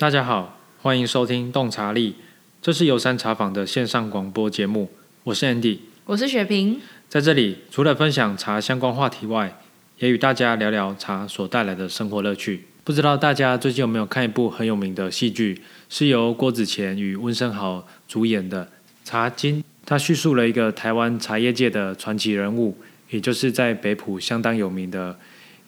大家好，欢迎收听洞察力，这是游山茶坊的线上广播节目。我是 Andy，我是雪萍。在这里，除了分享茶相关话题外，也与大家聊聊茶所带来的生活乐趣。不知道大家最近有没有看一部很有名的戏剧，是由郭子乾与温升豪主演的《茶经》。它叙述了一个台湾茶叶界的传奇人物，也就是在北埔相当有名的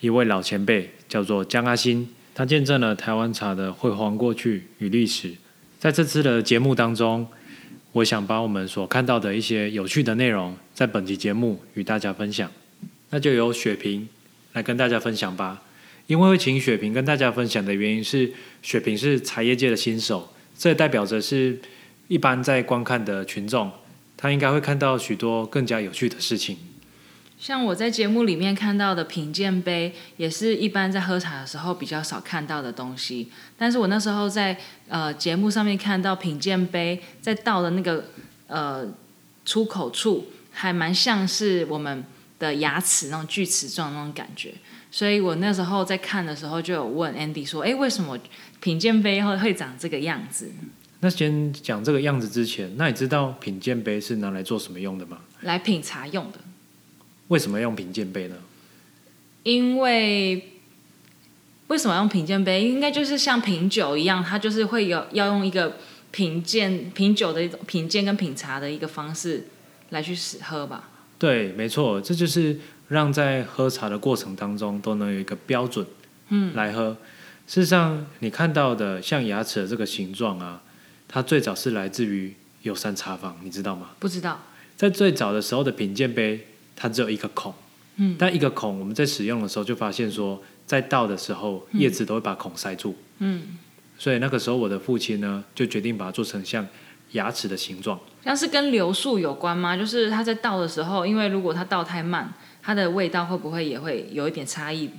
一位老前辈，叫做江阿新。他见证了台湾茶的辉煌过去与历史。在这次的节目当中，我想把我们所看到的一些有趣的内容，在本期节目与大家分享。那就由雪萍来跟大家分享吧。因为会请雪萍跟大家分享的原因是，雪萍是茶叶界的新手，这代表着是一般在观看的群众，他应该会看到许多更加有趣的事情。像我在节目里面看到的品鉴杯，也是一般在喝茶的时候比较少看到的东西。但是我那时候在呃节目上面看到品鉴杯在倒的那个呃出口处，还蛮像是我们的牙齿那种锯齿状那种感觉。所以我那时候在看的时候，就有问 Andy 说：“哎，为什么品鉴杯会会长这个样子？”那先讲这个样子之前，那你知道品鉴杯是拿来做什么用的吗？来品茶用的。为什么要用品鉴杯呢？因为为什么用品鉴杯？应该就是像品酒一样，它就是会有要用一个品鉴品酒的一种品鉴跟品茶的一个方式来去试喝吧。对，没错，这就是让在喝茶的过程当中都能有一个标准，嗯，来喝。事实上，你看到的像牙齿的这个形状啊，它最早是来自于游山茶坊，你知道吗？不知道。在最早的时候的品鉴杯。它只有一个孔，嗯，但一个孔我们在使用的时候就发现说，在倒的时候叶子都会把孔塞住，嗯，所以那个时候我的父亲呢就决定把它做成像牙齿的形状。像是跟流速有关吗？就是它在倒的时候，因为如果它倒太慢，它的味道会不会也会有一点差异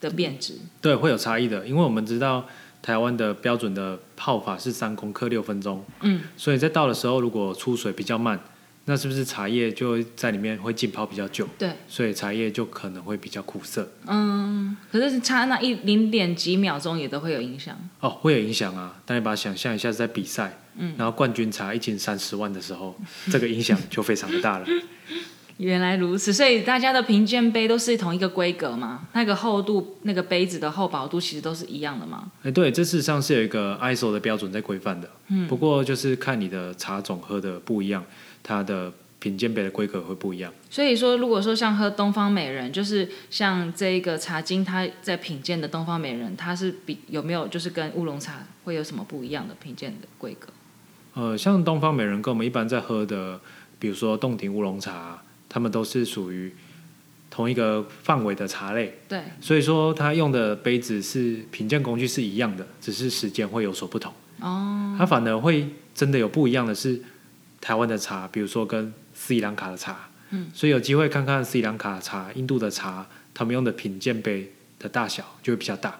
的变质？对，会有差异的，因为我们知道台湾的标准的泡法是三公克六分钟，嗯，所以在倒的时候如果出水比较慢。那是不是茶叶就在里面会浸泡比较久？对，所以茶叶就可能会比较苦涩。嗯，可是差那一零点几秒钟也都会有影响。哦，会有影响啊！但你把它想象一下，是在比赛，嗯，然后冠军茶一斤三十万的时候，这个影响就非常的大了。原来如此，所以大家的评鉴杯都是同一个规格吗？那个厚度，那个杯子的厚薄度其实都是一样的吗？哎，对，这事实上是有一个 ISO 的标准在规范的。嗯，不过就是看你的茶种喝的不一样。它的品鉴杯的规格会不一样，所以说，如果说像喝东方美人，就是像这一个茶经，它在品鉴的东方美人，它是比有没有就是跟乌龙茶会有什么不一样的品鉴的规格？呃，像东方美人跟我们一般在喝的，比如说洞庭乌龙茶，它们都是属于同一个范围的茶类。对，所以说它用的杯子是品鉴工具是一样的，只是时间会有所不同。哦，它反而会真的有不一样的是。台湾的茶，比如说跟斯里兰卡的茶，嗯，所以有机会看看斯里兰卡的茶、印度的茶，他们用的品鉴杯的大小就会比较大。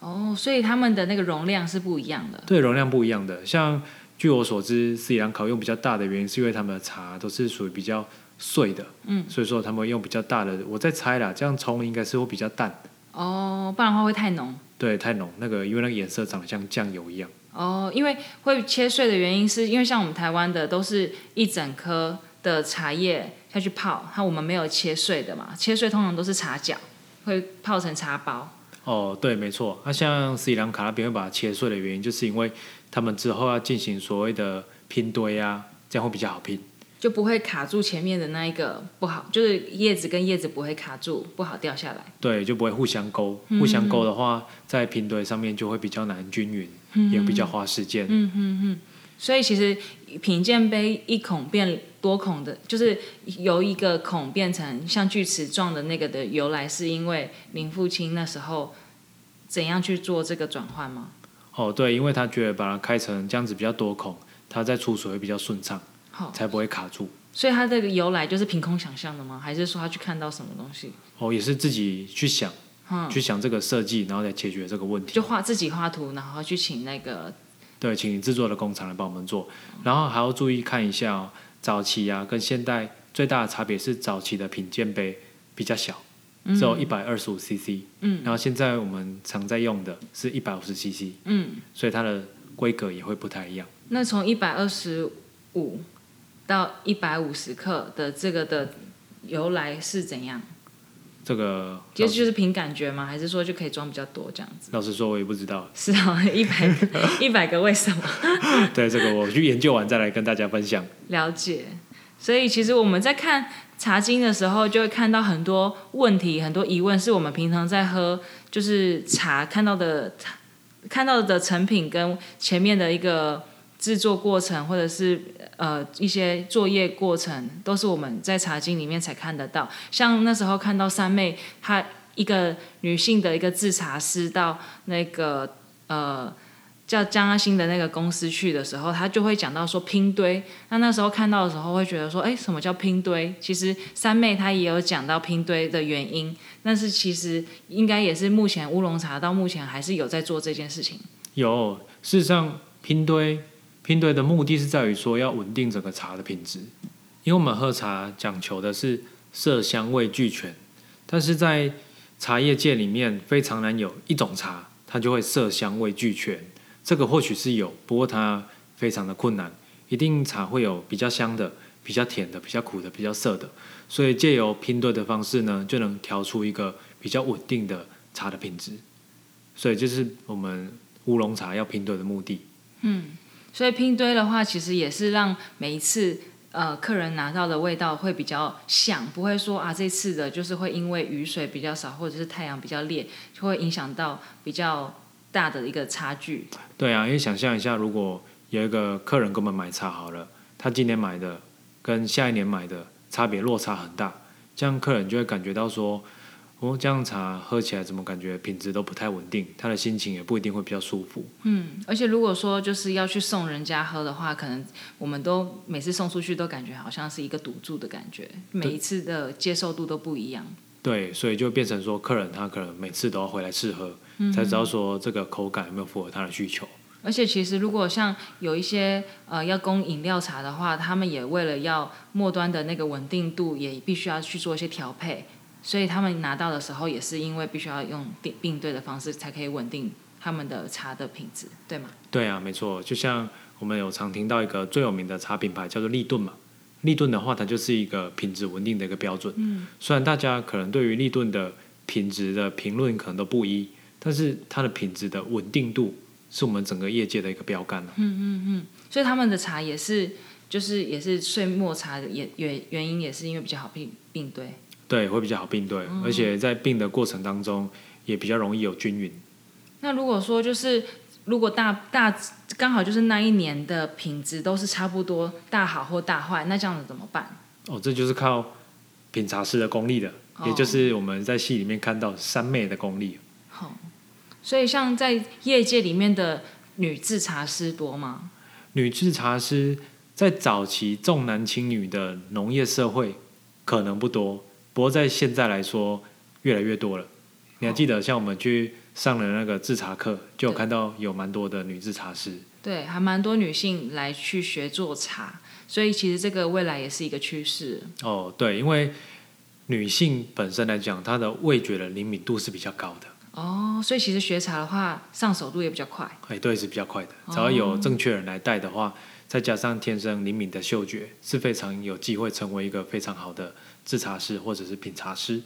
哦，所以他们的那个容量是不一样的。对，容量不一样的。像据我所知，斯里兰卡用比较大的原因，是因为他们的茶都是属于比较碎的，嗯，所以说他们用比较大的。我在猜啦，这样冲应该是会比较淡。哦，不然的话会太浓。对，太浓，那个因为那个颜色长得像酱油一样。哦，因为会切碎的原因，是因为像我们台湾的都是一整颗的茶叶下去泡，它我们没有切碎的嘛，切碎通常都是茶角，会泡成茶包。哦，对，没错。那、啊、像斯里兰卡那边会把它切碎的原因，就是因为他们之后要进行所谓的拼堆啊，这样会比较好拼。就不会卡住前面的那一个不好，就是叶子跟叶子不会卡住，不好掉下来。对，就不会互相勾，嗯、互相勾的话，在拼堆上面就会比较难均匀，嗯、也比较花时间。嗯嗯嗯。所以其实品鉴杯一孔变多孔的，就是由一个孔变成像锯齿状的那个的由来，是因为您父亲那时候怎样去做这个转换吗？哦，对，因为他觉得把它开成这样子比较多孔，它在出水会比较顺畅。才不会卡住，所以它这个由来就是凭空想象的吗？还是说他去看到什么东西？哦，也是自己去想，嗯，去想这个设计，然后来解决这个问题。就画自己画图，然后去请那个，对，请制作的工厂来帮我们做，然后还要注意看一下哦，早期啊跟现代最大的差别是早期的品鉴杯比较小，只有一百二十五 CC，嗯，然后现在我们常在用的是一百五十 CC，嗯，所以它的规格也会不太一样。那从一百二十五到一百五十克的这个的由来是怎样？这个其实就是凭感觉吗？还是说就可以装比较多这样子？老实说，我也不知道。是啊，一百个，一百个为什么？对，这个我去研究完再来跟大家分享。了解。所以其实我们在看茶经的时候，就会看到很多问题、很多疑问，是我们平常在喝就是茶看到的、看到的成品跟前面的一个制作过程，或者是。呃，一些作业过程都是我们在茶经里面才看得到。像那时候看到三妹，她一个女性的一个制茶师到那个呃叫江阿新的那个公司去的时候，她就会讲到说拼堆。那那时候看到的时候，会觉得说，哎，什么叫拼堆？其实三妹她也有讲到拼堆的原因，但是其实应该也是目前乌龙茶到目前还是有在做这件事情。有，事实上拼堆。拼堆的目的是在于说要稳定整个茶的品质，因为我们喝茶讲求的是色香味俱全，但是在茶叶界里面非常难有一种茶它就会色香味俱全，这个或许是有，不过它非常的困难，一定茶会有比较香的、比较甜的、比较苦的、比较涩的，所以借由拼堆的方式呢，就能调出一个比较稳定的茶的品质，所以这是我们乌龙茶要拼堆的目的。嗯。所以拼堆的话，其实也是让每一次呃客人拿到的味道会比较像，不会说啊这次的就是会因为雨水比较少，或者是太阳比较烈，就会影响到比较大的一个差距。对啊，因为想象一下，如果有一个客人跟我们买茶好了，他今年买的跟下一年买的差别落差很大，这样客人就会感觉到说。哦，这样茶喝起来怎么感觉品质都不太稳定？他的心情也不一定会比较舒服。嗯，而且如果说就是要去送人家喝的话，可能我们都每次送出去都感觉好像是一个赌注的感觉，每一次的接受度都不一样。对，所以就变成说，客人他可能每次都要回来试喝，嗯，才知道说这个口感有没有符合他的需求。而且其实如果像有一些呃要供饮料茶的话，他们也为了要末端的那个稳定度，也必须要去做一些调配。所以他们拿到的时候，也是因为必须要用并并对的方式，才可以稳定他们的茶的品质，对吗？对啊，没错。就像我们有常听到一个最有名的茶品牌叫做立顿嘛，立顿的话，它就是一个品质稳定的一个标准。嗯。虽然大家可能对于立顿的品质的评论可能都不一，但是它的品质的稳定度是我们整个业界的一个标杆。嗯嗯嗯。所以他们的茶也是，就是也是岁末茶的，也原原因也是因为比较好并并队。对，会比较好并队，嗯，而且在并的过程当中也比较容易有均匀。那如果说就是如果大大刚好就是那一年的品质都是差不多大好或大坏，那这样子怎么办？哦，这就是靠品茶师的功力的，哦，也就是我们在戏里面看到三妹的功力。好，哦，所以像在业界里面的女制茶师多吗？女制茶师在早期重男轻女的农业社会可能不多。不过在现在来说，越来越多了。你还记得，像我们去上了那个制茶课，就有看到有蛮多的女制茶师。对，还蛮多女性来去学做茶，所以其实这个未来也是一个趋势。哦，对，因为女性本身来讲，她的味觉的灵敏度是比较高的。哦，所以其实学茶的话，上手度也比较快。哎，对，是比较快的。只要有正确人来带的话，再加上天生灵敏的嗅觉，是非常有机会成为一个非常好的。制茶师或者是品茶师，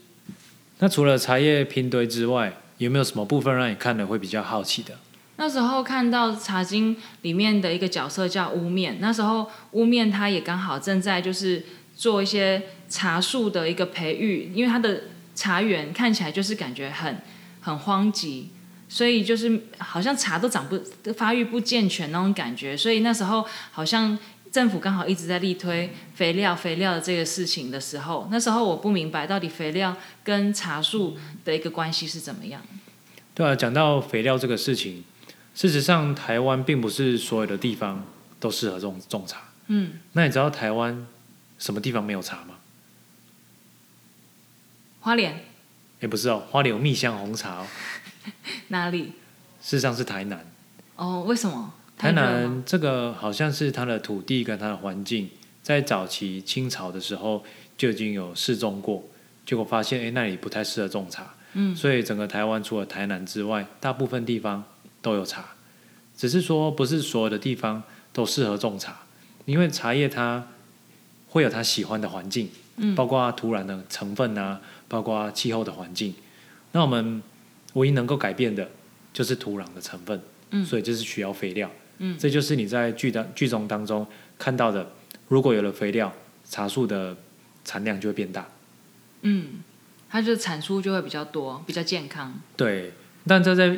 那除了茶叶拼堆之外，有没有什么部分让你看了会比较好奇的？那时候看到茶经里面的一个角色叫乌面，那时候乌面他也刚好正在就是做一些茶树的一个培育，因为他的茶园看起来就是感觉很很荒瘠，所以就是好像茶都长不发育不健全那种感觉，所以那时候好像。政府刚好一直在力推肥料、肥料的这个事情的时候，那时候我不明白到底肥料跟茶树的一个关系是怎么样。对啊，讲到肥料这个事情，事实上台湾并不是所有的地方都适合种种茶。嗯，那你知道台湾什么地方没有茶吗？花莲？也不是哦，花莲有蜜香红茶哦。哪里？事实上是台南。哦，为什么？台南这个好像是它的土地跟它的环境，在早期清朝的时候就已经有试种过，结果发现哎那里不太适合种茶，嗯，所以整个台湾除了台南之外，大部分地方都有茶，只是说不是所有的地方都适合种茶，因为茶叶它会有它喜欢的环境，嗯，包括土壤的成分啊，包括气候的环境，那我们唯一能够改变的就是土壤的成分，嗯，所以就是需要肥料，嗯，这就是你在剧当剧中当中看到的，如果有了肥料，茶树的产量就会变大。嗯，它就产出就会比较多，比较健康。对，但这在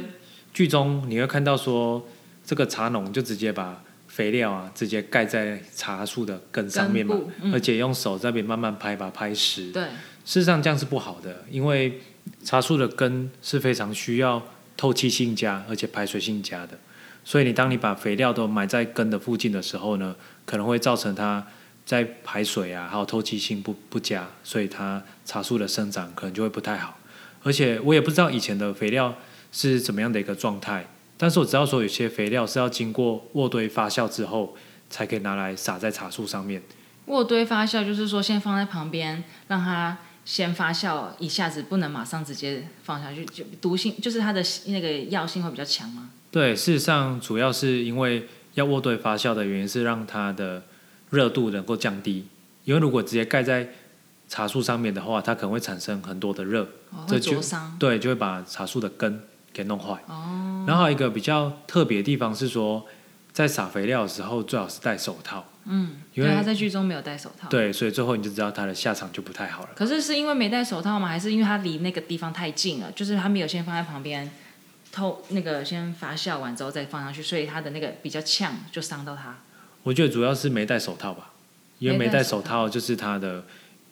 剧中你会看到说，这个茶农就直接把肥料啊直接盖在茶树的根上面嘛，嗯、而且用手在那边慢慢拍，把它拍实。对，事实上这样是不好的，因为茶树的根是非常需要透气性佳而且排水性佳的，所以你当你把肥料都埋在根的附近的时候呢，可能会造成它。在排水啊，还有透气性不不佳，所以它茶树的生长可能就会不太好。而且我也不知道以前的肥料是怎么样的一个状态，但是我知道说有些肥料是要经过渥堆发酵之后，才可以拿来撒在茶树上面。渥堆发酵就是说先放在旁边，让它先发酵，一下子不能马上直接放下去，就毒性就是它的那个药性会比较强吗？对，事实上主要是因为要渥堆发酵的原因是让它的。热度能够降低，因为如果直接盖在茶树上面的话，它可能会产生很多的热，哦、会灼伤。对，就会把茶树的根给弄坏。哦。然后还有一个比较特别的地方是说，在撒肥料的时候最好是戴手套。嗯。因为他在剧中没有戴手套。对，所以最后你就知道他的下场就不太好了。可是是因为没戴手套吗？还是因为他离那个地方太近了？就是他没有先放在旁边，透那个先发酵完之后再放上去，所以他的那个比较呛，就伤到他。我觉得主要是没戴手套吧，因为没戴手套就是它的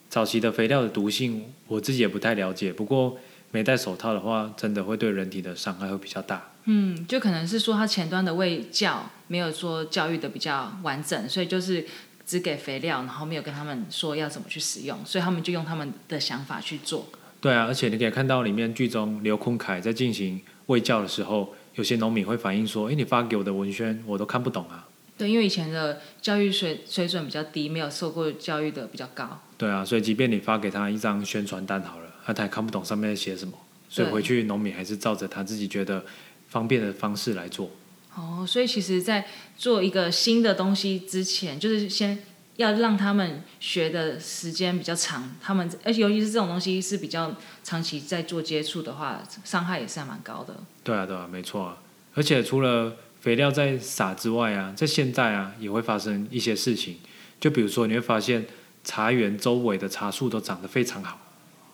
早期的肥料的毒性，我自己也不太了解。不过没戴手套的话，真的会对人体的伤害会比较大。嗯，就可能是说它前端的卫教没有说教育的比较完整，所以就是只给肥料，然后没有跟他们说要怎么去使用，所以他们就用他们的想法去做。对啊，而且你可以看到里面剧中刘坤凯在进行喂教的时候，有些农民会反映说：“哎，你发给我的文宣我都看不懂啊。”对，因为以前的教育水水准比较低，没有受过教育的比较高。对啊，所以即便你发给他一张宣传单好了，他他也看不懂上面写什么，所以回去农民还是照着他自己觉得方便的方式来做。哦，所以其实，在做一个新的东西之前，就是先要让他们学的时间比较长，他们而且尤其是这种东西是比较长期在做接触的话，伤害也是还蛮高的。对啊，对啊，没错啊，而且除了。肥料在撒之外啊，在现在啊也会发生一些事情，就比如说你会发现茶园周围的茶树都长得非常好，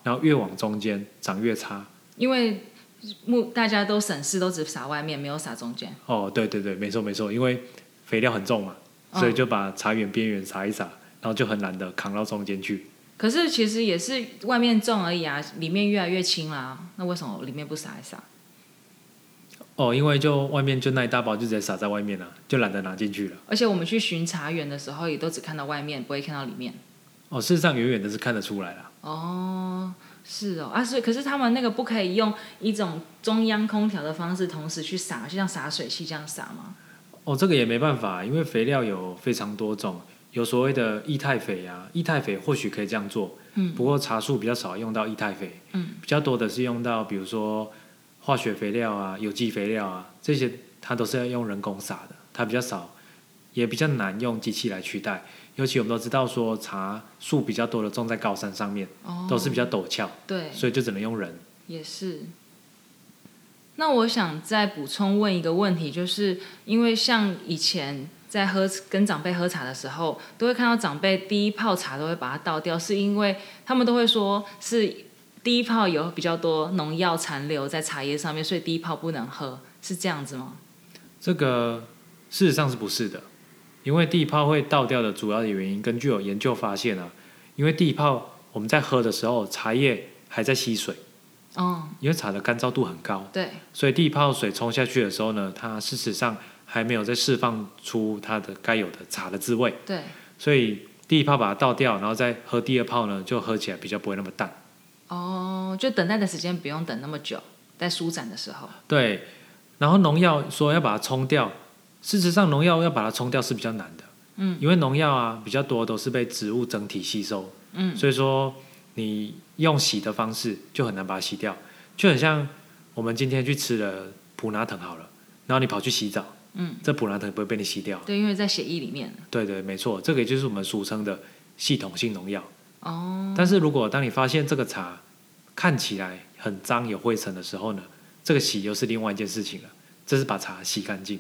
然后越往中间长越差。因为木大家都省事，都只撒外面，没有撒中间。哦，对对对，没错没错，因为肥料很重嘛，所以就把茶园边缘撒一撒，然后就很难的扛到中间去。可是其实也是外面重而已啊，里面越来越轻啦，那为什么里面不撒一撒？哦，因为就外面就那一大包就直接撒在外面了，就懒得拿进去了。而且我们去巡茶园的时候，也都只看到外面，不会看到里面。哦，事实上远远的是看得出来了。哦，是哦，啊，所以可是他们那个不可以用一种中央空调的方式同时去撒，就像洒水器这样撒吗？哦，这个也没办法，因为肥料有非常多种，有所谓的液态肥啊，液态肥或许可以这样做，嗯，不过茶树比较少用到液态肥，嗯，比较多的是用到比如说。化学肥料啊，有机肥料啊，这些它都是要用人工撒的，它比较少，也比较难用机器来取代。尤其我们都知道说茶树比较多的种在高山上面，哦，都是比较陡峭，对，所以就只能用人。也是。那我想再补充问一个问题，就是因为像以前在喝跟长辈喝茶的时候，都会看到长辈第一泡茶都会把它倒掉，是因为他们都会说是。第一泡有比较多农药残留在茶叶上面，所以第一泡不能喝，是这样子吗？这个事实上是不是的？因为第一泡会倒掉的主要的原因，根据有研究发现啊，因为第一泡我们在喝的时候，茶叶还在吸水，哦，因为茶的干燥度很高，对，所以第一泡水冲下去的时候呢，它事实上还没有在释放出它的该有的茶的滋味，对，所以第一泡把它倒掉，然后再喝第二泡呢，就喝起来比较不会那么淡。哦，就等待的时间不用等那么久，在舒展的时候。对，然后农药说要把它冲掉，事实上农药要把它冲掉是比较难的。嗯，因为农药啊比较多都是被植物整体吸收。嗯，所以说你用洗的方式就很难把它洗掉，就很像我们今天去吃了普拿藤好了，然后你跑去洗澡，嗯，这普拿疼不会被你洗掉。对，因为在血液里面。对对，没错，这个也就是我们俗称的系统性农药。哦。但是如果当你发现这个茶看起来很脏有灰尘的时候呢，这个洗又是另外一件事情了，这是把茶洗干净。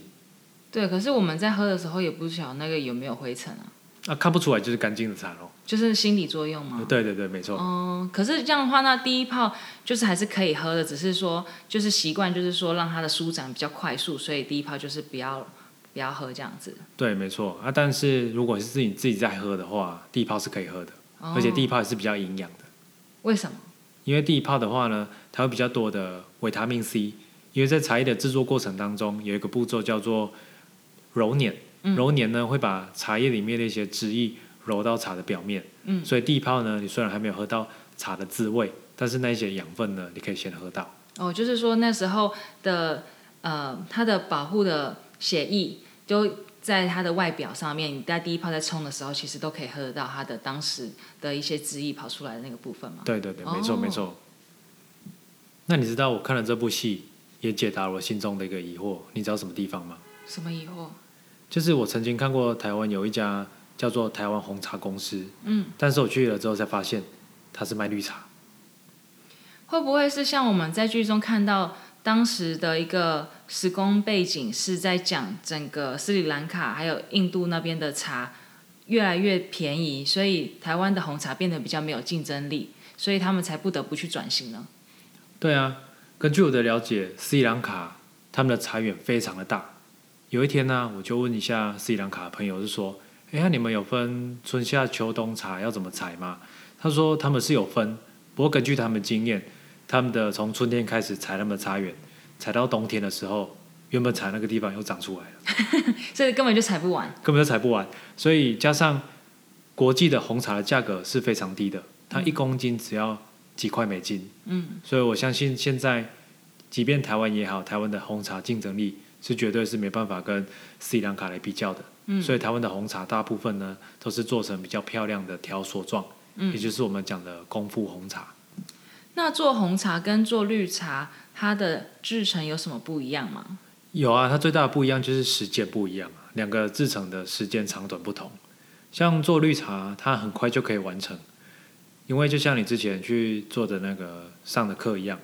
对，可是我们在喝的时候也不晓得那个有没有灰尘啊。啊，看不出来就是干净的茶喽。就是心理作用嘛？对对对，没错。哦，可是这样的话，那第一泡就是还是可以喝的，只是说就是习惯，就是说让它的舒展比较快速，所以第一泡就是不要不要喝这样子。对，没错啊。但是如果是自己自己在喝的话，第一泡是可以喝的，哦、而且第一泡也是比较营养的。为什么？因为第一泡的话呢，它有比较多的维他命 C，因为在茶叶的制作过程当中有一个步骤叫做揉捻，嗯、揉捻呢会把茶叶里面的一些汁液揉到茶的表面，嗯，所以第一泡呢，你虽然还没有喝到茶的滋味，但是那些养分呢，你可以先喝到。哦，就是说那时候的呃，它的保护的血液都在它的外表上面，你在第一泡在冲的时候，其实都可以喝得到它的当时的一些汁液跑出来的那个部分嘛。对对对，没错、哦、没错。那你知道我看了这部戏，也解答了我心中的一个疑惑，你知道什么地方吗？什么疑惑？就是我曾经看过台湾有一家。叫做台湾红茶公司，嗯，但是我去了之后才发现，它是卖绿茶。会不会是像我们在剧中看到当时的一个时空背景，是在讲整个斯里兰卡还有印度那边的茶越来越便宜，所以台湾的红茶变得比较没有竞争力，所以他们才不得不去转型呢？对啊，根据我的了解，斯里兰卡他们的茶园非常的大。有一天呢、啊，我就问一下斯里兰卡的朋友，是说。哎，那你们有分春夏秋冬茶要怎么采吗？他说他们是有分，不过根据他们经验，他们的从春天开始采他们的茶园，采到冬天的时候，原本采那个地方又长出来了，所以根本就采不完，根本就采不完。所以加上国际的红茶的价格是非常低的，它一公斤只要几块美金。嗯，所以我相信现在，即便台湾也好，台湾的红茶竞争力是绝对是没办法跟斯里兰卡来比较的。嗯、所以台湾的红茶大部分呢，都是做成比较漂亮的条索状，嗯、也就是我们讲的功夫红茶。那做红茶跟做绿茶，它的制成有什么不一样吗？有啊，它最大的不一样就是时间不一样，两个制成的时间长短不同。像做绿茶，它很快就可以完成，因为就像你之前去做的那个上的课一样，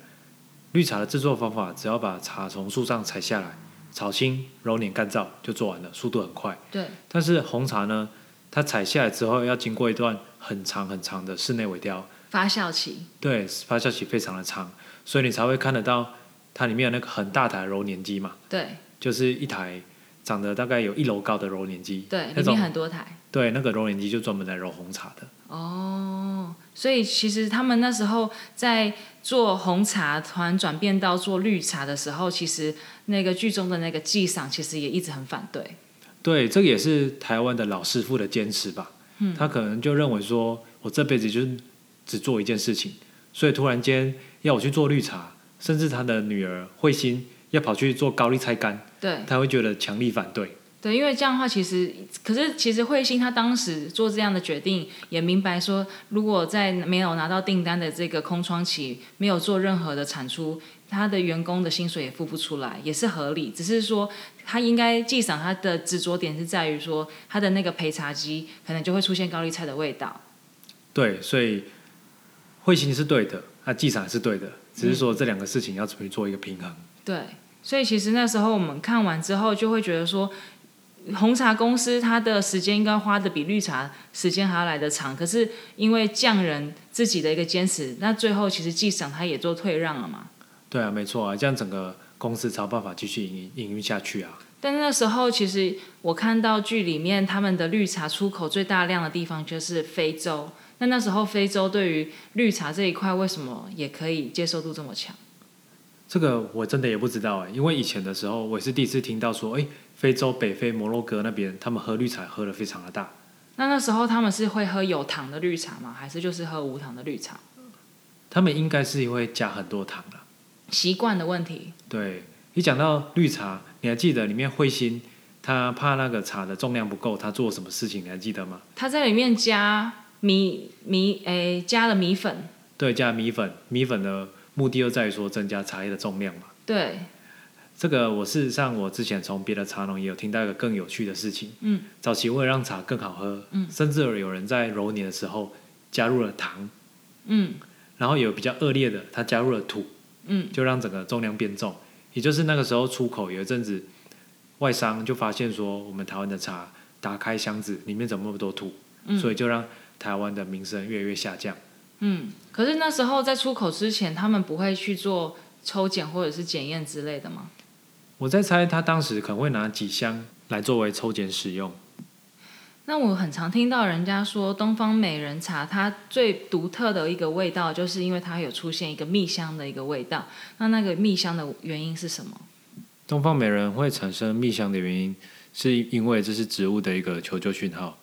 绿茶的制作方法，只要把茶从树上采下来。炒青、揉捻、干燥就做完了，速度很快。对。但是红茶呢，它采下来之后要经过一段很长很长的室内萎凋发酵期。对，发酵期非常的长，所以你才会看得到它里面有那个很大台揉捻机嘛。对。就是一台长得大概有一楼高的揉捻机。对，里面很多台。对，那个揉捻机就专门来揉红茶的。哦，所以其实他们那时候在做红茶，突然转变到做绿茶的时候，其实那个剧中的那个纪赏其实也一直很反对。对，这个也是台湾的老师傅的坚持吧。嗯，他可能就认为说，我这辈子就是只做一件事情，所以突然间要我去做绿茶，甚至他的女儿慧心要跑去做高丽菜干，对，他会觉得强力反对。对，因为这样的话，其实可是其实慧心他当时做这样的决定，也明白说，如果在没有拿到订单的这个空窗期，没有做任何的产出，他的员工的薪水也付不出来，也是合理。只是说他应该记赏他的执着点是在于说，他的那个陪茶机可能就会出现高丽菜的味道。对，所以慧心是对的，他记赏是对的，只是说这两个事情要怎么做一个平衡。对，所以其实那时候我们看完之后，就会觉得说。红茶公司它的时间应该花的比绿茶时间还要来得长，可是因为匠人自己的一个坚持，那最后其实纪赏他也做退让了嘛。对啊，没错啊，这样整个公司才有办法继续营营运下去啊。但那时候其实我看到剧里面他们的绿茶出口最大量的地方就是非洲，那那时候非洲对于绿茶这一块为什么也可以接受度这么强？这个我真的也不知道哎，因为以前的时候我也是第一次听到说，哎。非洲北非摩洛哥那边，他们喝绿茶喝的非常的大。那那时候他们是会喝有糖的绿茶吗？还是就是喝无糖的绿茶？他们应该是会加很多糖的。习惯的问题。对，你讲到绿茶，你还记得里面彗星他怕那个茶的重量不够，他做什么事情？你还记得吗？他在里面加米米诶，加了米粉。对，加米粉，米粉的目的又在于说增加茶叶的重量嘛。对。这个我事实上我之前从别的茶农也有听到一个更有趣的事情。嗯。早期为了让茶更好喝，嗯，甚至有人在揉捻的时候加入了糖。嗯。然后有比较恶劣的，他加入了土。嗯。就让整个重量变重，也就是那个时候出口有一阵子，外商就发现说我们台湾的茶打开箱子里面怎么那么多土，嗯，所以就让台湾的名声越来越下降。嗯。可是那时候在出口之前，他们不会去做抽检或者是检验之类的吗？我在猜，他当时可能会拿几箱来作为抽检使用。那我很常听到人家说，东方美人茶它最独特的一个味道，就是因为它有出现一个蜜香的一个味道。那那个蜜香的原因是什么？东方美人会产生蜜香的原因，是因为这是植物的一个求救讯号。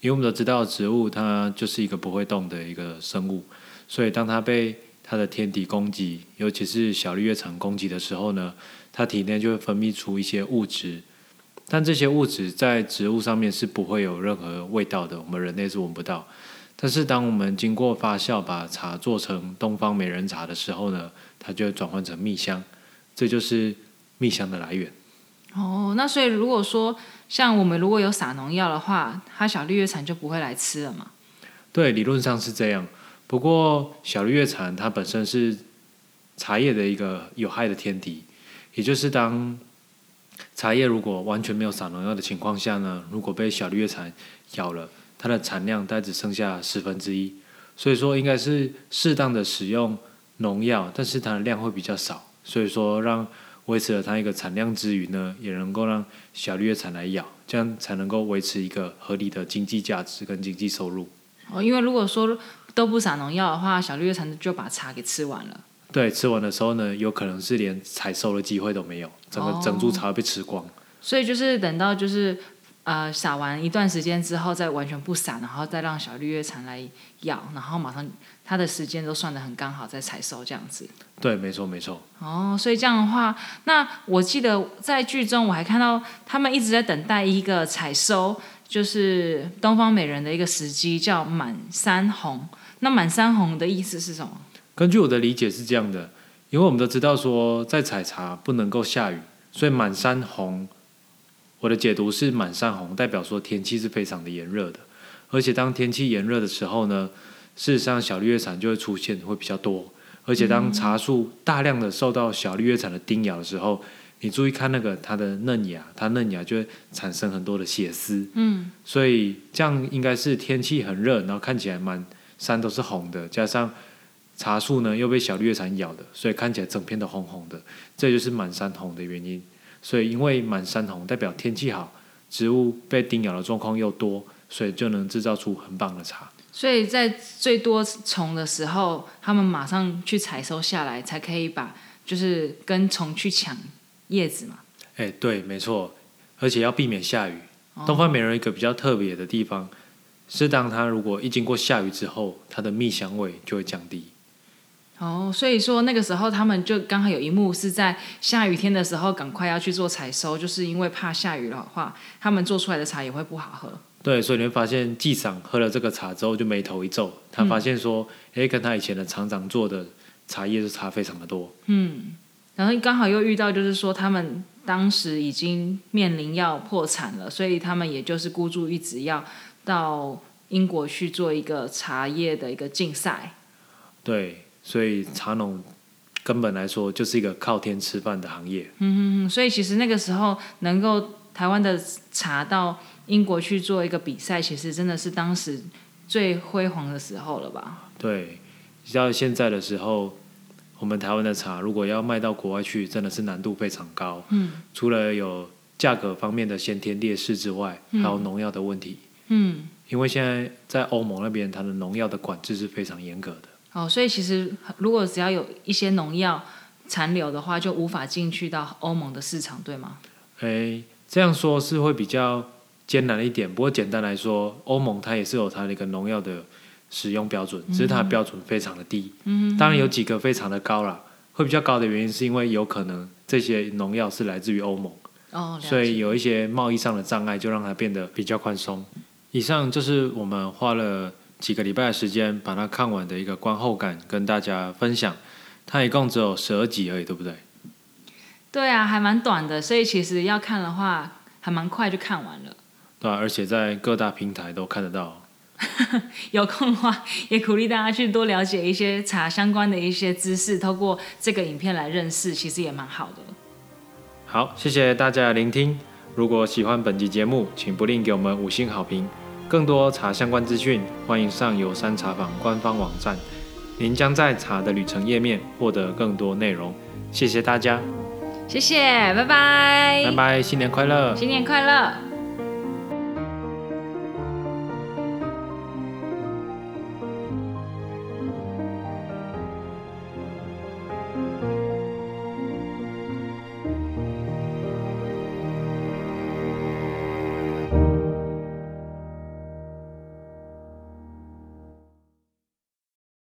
因为我们都知道，植物它就是一个不会动的一个生物，所以当它被它的天敌攻击，尤其是小绿叶蝉攻击的时候呢，它体内就会分泌出一些物质，但这些物质在植物上面是不会有任何味道的，我们人类是闻不到。但是当我们经过发酵把茶做成东方美人茶的时候呢，它就会转换成蜜香，这就是蜜香的来源。哦，那所以如果说像我们如果有撒农药的话，它小绿叶蝉就不会来吃了嘛？对，理论上是这样。不过小绿叶蝉它本身是茶叶的一个有害的天敌。也就是当茶叶如果完全没有撒农药的情况下呢，如果被小绿叶蝉咬了，它的产量大概只剩下十分之一。所以说应该是适当的使用农药，但是它的量会比较少。所以说让维持了它一个产量之余呢，也能够让小绿叶蝉来咬，这样才能够维持一个合理的经济价值跟经济收入。哦，因为如果说都不撒农药的话，小绿叶蝉就把茶给吃完了。对，吃完的时候呢，有可能是连采收的机会都没有，整个整株茶被吃光。哦。所以就是等到就是呃撒完一段时间之后，再完全不撒，然后再让小绿叶蝉来咬，然后马上它的时间都算的很刚好，再采收这样子。对，没错没错。哦，所以这样的话，那我记得在剧中我还看到他们一直在等待一个采收，就是东方美人的一个时机，叫满山红。那满山红的意思是什么？根据我的理解是这样的，因为我们都知道说，在采茶不能够下雨，所以满山红。我的解读是满山红代表说天气是非常的炎热的，而且当天气炎热的时候呢，事实上小绿叶蝉就会出现会比较多，而且当茶树大量的受到小绿叶蝉的叮咬的时候，你注意看那个它的嫩芽，它嫩芽就会产生很多的血丝，嗯，所以这样应该是天气很热，然后看起来满山都是红的，加上。茶树呢又被小绿叶蝉咬的，所以看起来整片都红红的，这就是满山红的原因。所以因为满山红代表天气好，植物被叮咬的状况又多，所以就能制造出很棒的茶。所以在最多虫的时候，他们马上去采收下来，才可以把就是跟虫去抢叶子嘛。哎，对，没错，而且要避免下雨。哦、东方美人一个比较特别的地方，是当它如果一经过下雨之后，它的蜜香味就会降低。哦，所以说那个时候他们就刚好有一幕是在下雨天的时候，赶快要去做采收，就是因为怕下雨的话，他们做出来的茶也会不好喝。对，所以你会发现季赏喝了这个茶之后就眉头一皱，他发现说，哎、嗯，跟他以前的厂长做的茶叶是差非常的多。嗯，然后刚好又遇到就是说他们当时已经面临要破产了，所以他们也就是孤注一掷要到英国去做一个茶叶的一个竞赛。对。所以茶农根本来说就是一个靠天吃饭的行业。嗯嗯，所以其实那个时候能够台湾的茶到英国去做一个比赛，其实真的是当时最辉煌的时候了吧？对，到现在的时候，我们台湾的茶如果要卖到国外去，真的是难度非常高。嗯，除了有价格方面的先天劣势之外，还有农药的问题。嗯，因为现在在欧盟那边，它的农药的管制是非常严格的。哦，所以其实如果只要有一些农药残留的话，就无法进去到欧盟的市场，对吗？诶，这样说是会比较艰难一点。不过简单来说，欧盟它也是有它的一个农药的使用标准，只是它的标准非常的低。嗯，当然有几个非常的高啦，会比较高的原因是因为有可能这些农药是来自于欧盟。哦，所以有一些贸易上的障碍，就让它变得比较宽松。以上就是我们花了几个礼拜的时间把它看完的一个观后感跟大家分享。它一共只有十二集而已，对不对？对啊，还蛮短的，所以其实要看的话，还蛮快就看完了。对啊，而且在各大平台都看得到。有空的话，也鼓励大家去多了解一些茶相关的一些知识，透过这个影片来认识，其实也蛮好的。好，谢谢大家的聆听。如果喜欢本集节目，请不吝给我们五星好评。更多茶相关资讯，欢迎上游山茶坊官方网站。您将在茶的旅程页面获得更多内容。谢谢大家，谢谢，拜拜，拜拜，新年快乐，新年快乐。